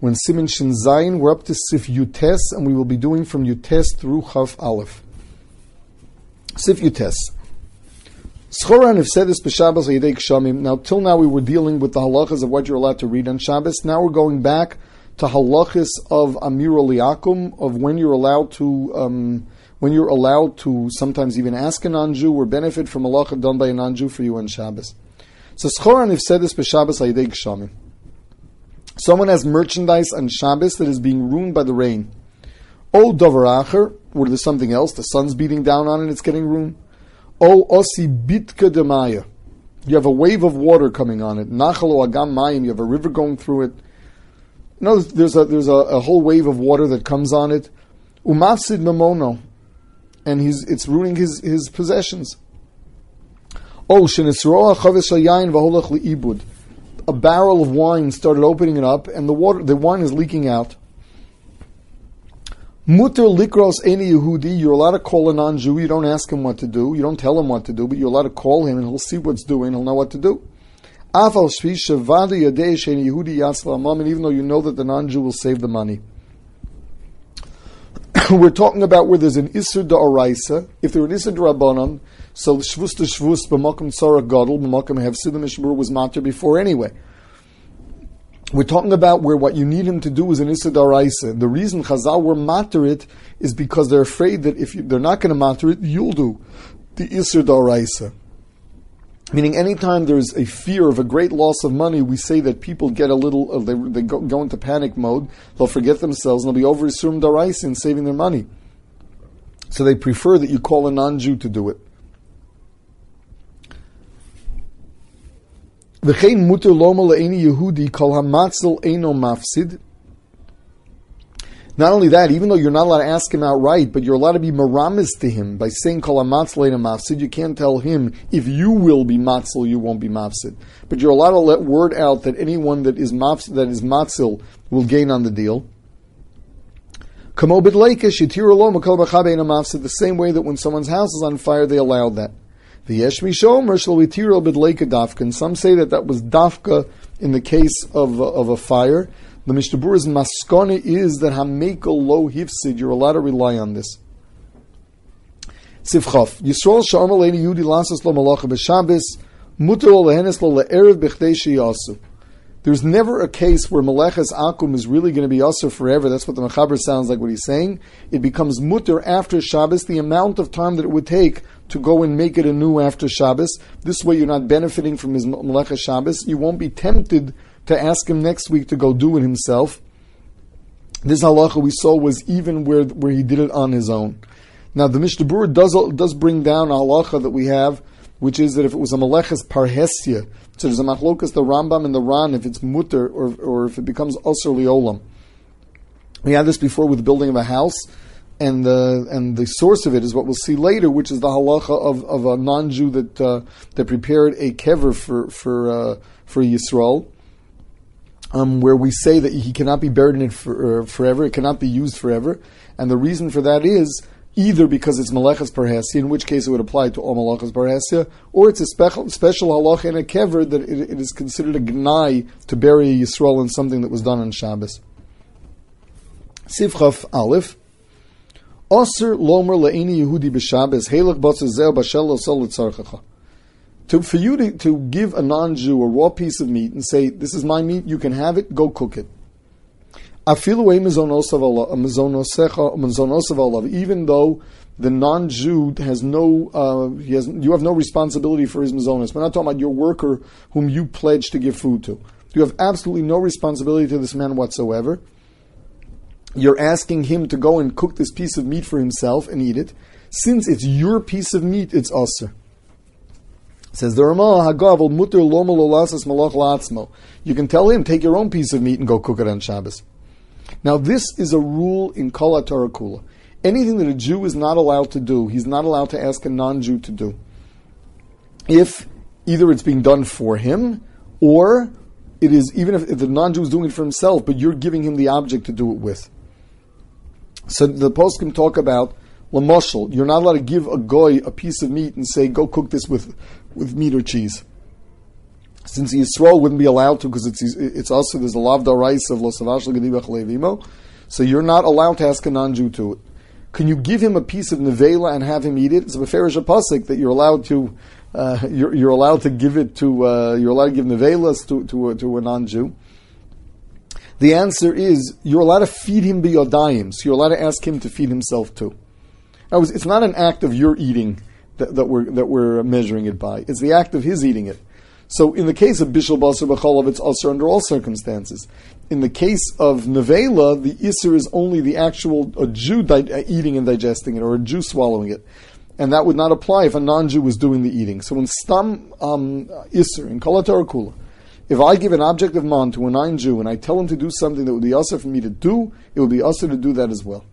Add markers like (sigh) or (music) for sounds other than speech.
When Siman Shin Zayin, we're up to Sif Yutes, and we will be doing from Yutes through Chaf Aleph. Sif Yutes. Schoran have said this b'Shabbos Yedei Kshamim. Now, till now we were dealing with the halachas of what you're allowed to read on Shabbos. Now we're going back to halachas of Amir Liakum, of when you're allowed to, um, when you're allowed to sometimes even ask a non-Jew or benefit from halacha done by a non-Jew for you on Shabbos. So Schoran have said this b'Shabbos Yedei Kshamim. Someone has merchandise on Shabbos that is being ruined by the rain. O Dover Acher, or there's something else, the sun's beating down on it, it's getting ruined. O osi bitka demaya. You have a wave of water coming on it. Nachalo agam mayim. You have a river going through it. Know, there's a there's a, a whole wave of water that comes on it. Umasid mamono, and he's it's ruining his his possessions. Oh, shenisroa chavis yayin v'holach liibud. A barrel of wine started opening it up, and the water the wine is leaking out. Mutter likros any Yehudi, you're allowed to call a non-Jew, you don't ask him what to do, you don't tell him what to do, but you're allowed to call him and he'll see what's doing, he'll know what to do. Afal Yehudi and even though you know that the non-Jew will save the money. (coughs) We're talking about where there's an Isser Da'araisa, if there were an Isser Da'Rabbanon, so Shvus to Shvus, B'makim Tzara Gadol, Have Siddha Mishmur was matter before anyway. We're talking about where what you need him to do is an Issa Daraisa. The reason Chazal were matter it is because they're afraid that if you, they're not going to matter it, you'll do the Issa Daraisa. Meaning, anytime there's a fear of a great loss of money, we say that people get a little, uh, they, they go, go, into panic mode, they'll forget themselves, and they'll be over Daraisa in saving their money. So they prefer that you call a non Jew to do it. V'chein muter loma le'eni Yehudi kol hamatzel eno mafsid. Not only that, even though you're not allowed to ask him outright, but you're allowed to be maramis to him by saying kol hamatzel eno mafsid. You can't tell him if you will be matzel, you won't be mafsid. But you're allowed to let word out that anyone that is mafsid, that is matzil will gain on the deal. The same way that when someone's house is on fire, they allowed that. The Yesh Mishomer shall tiro b'dleika dafka. some say that that was dafka in the case of, uh, of a fire. The Mishnah maskone is that hamekel lo hifsid. You're allowed to rely on this. Sivchaf. Yisrael sha'am aleini yudi lasas lo malacha b'shabes muter lo lehenes lo le'erev b'chdei sheyasu. There's never a case where Meleches Akum is really going to be Usr forever. That's what the Mechaber sounds like what he's saying. It becomes mutter after Shabbos, the amount of time that it would take to go and make it anew after Shabbos. This way you're not benefiting from his Meleches Shabbos. You won't be tempted to ask him next week to go do it himself. This halacha we saw was even where, where he did it on his own. Now the Mishnah Berurah does, does bring down a halacha that we have, which is that if it was a Meleches Parhesia, so there's a machlokas, the Rambam and the Ran, if it's mutter or, or if it becomes Osir Liolam. We had this before with the building of a house, and the and the source of it is what we'll see later, which is the halacha of, of a non-Jew that uh, that prepared a kever for for uh, for Yisrael, um, where we say that he cannot be buried in it for, uh, forever, it cannot be used forever, and the reason for that is either because it's Malachas Parhasia, in which case it would apply to all Malachas Parhasia, or it's a special, special halacha in a kever that it, it is considered a gnai to bury a Yisrael in something that was done on Shabbos. Sivchaf Aleph. Osir lomer le'eni Yehudi b'Shabbos helach b'tzezeh b'shel l'tzarchacha. To, for you to, to give a non-Jew a raw piece of meat and say, this is my meat, you can have it, go cook it. Even though the non-Jew has no, uh, he has, you have no responsibility for his mazonos. We're not talking about your worker whom you pledge to give food to. You have absolutely no responsibility to this man whatsoever you're asking him to go and cook this piece of meat for himself and eat it. Since it's your piece of meat, it's usr. Says the Ramah, malach latzmo. You can tell him, take your own piece of meat and go cook it on Shabbos. Now this is a rule in Kala Kula. Anything that a Jew is not allowed to do, he's not allowed to ask a non-Jew to do. If either it's being done for him, or it is even if, if the non-Jew is doing it for himself, but you're giving him the object to do it with. So the post can talk about lamoshel. You're not allowed to give a goy a piece of meat and say, "Go cook this with with meat or cheese." Since Yisrael wouldn't be allowed to because it's it's also there's a lavda rice of losavash levimo, so you're not allowed to ask a non-Jew to it. Can you give him a piece of nevela and have him eat it? It's a beferish pasuk that you're allowed to uh, you're, you're, allowed to give it to uh, you're allowed to give nevelas to to, to a non-Jew. The answer is you're allowed to feed him biyodayim, so you're allowed to ask him to feed himself too. It's not an act of your eating that, that, we're that we're measuring it by. It's the act of his eating it. So, in the case of bishul basar b'cholov, it's also under all circumstances. In the case of nevela, the isser is only the actual a Jew di- eating and digesting it, or a Jew swallowing it, and that would not apply if a non-Jew was doing the eating. So, in stam um, isser in kolatar kula, if I give an object of man to a non-Jew and I tell him to do something that would be also for me to do, it would be also to do that as well.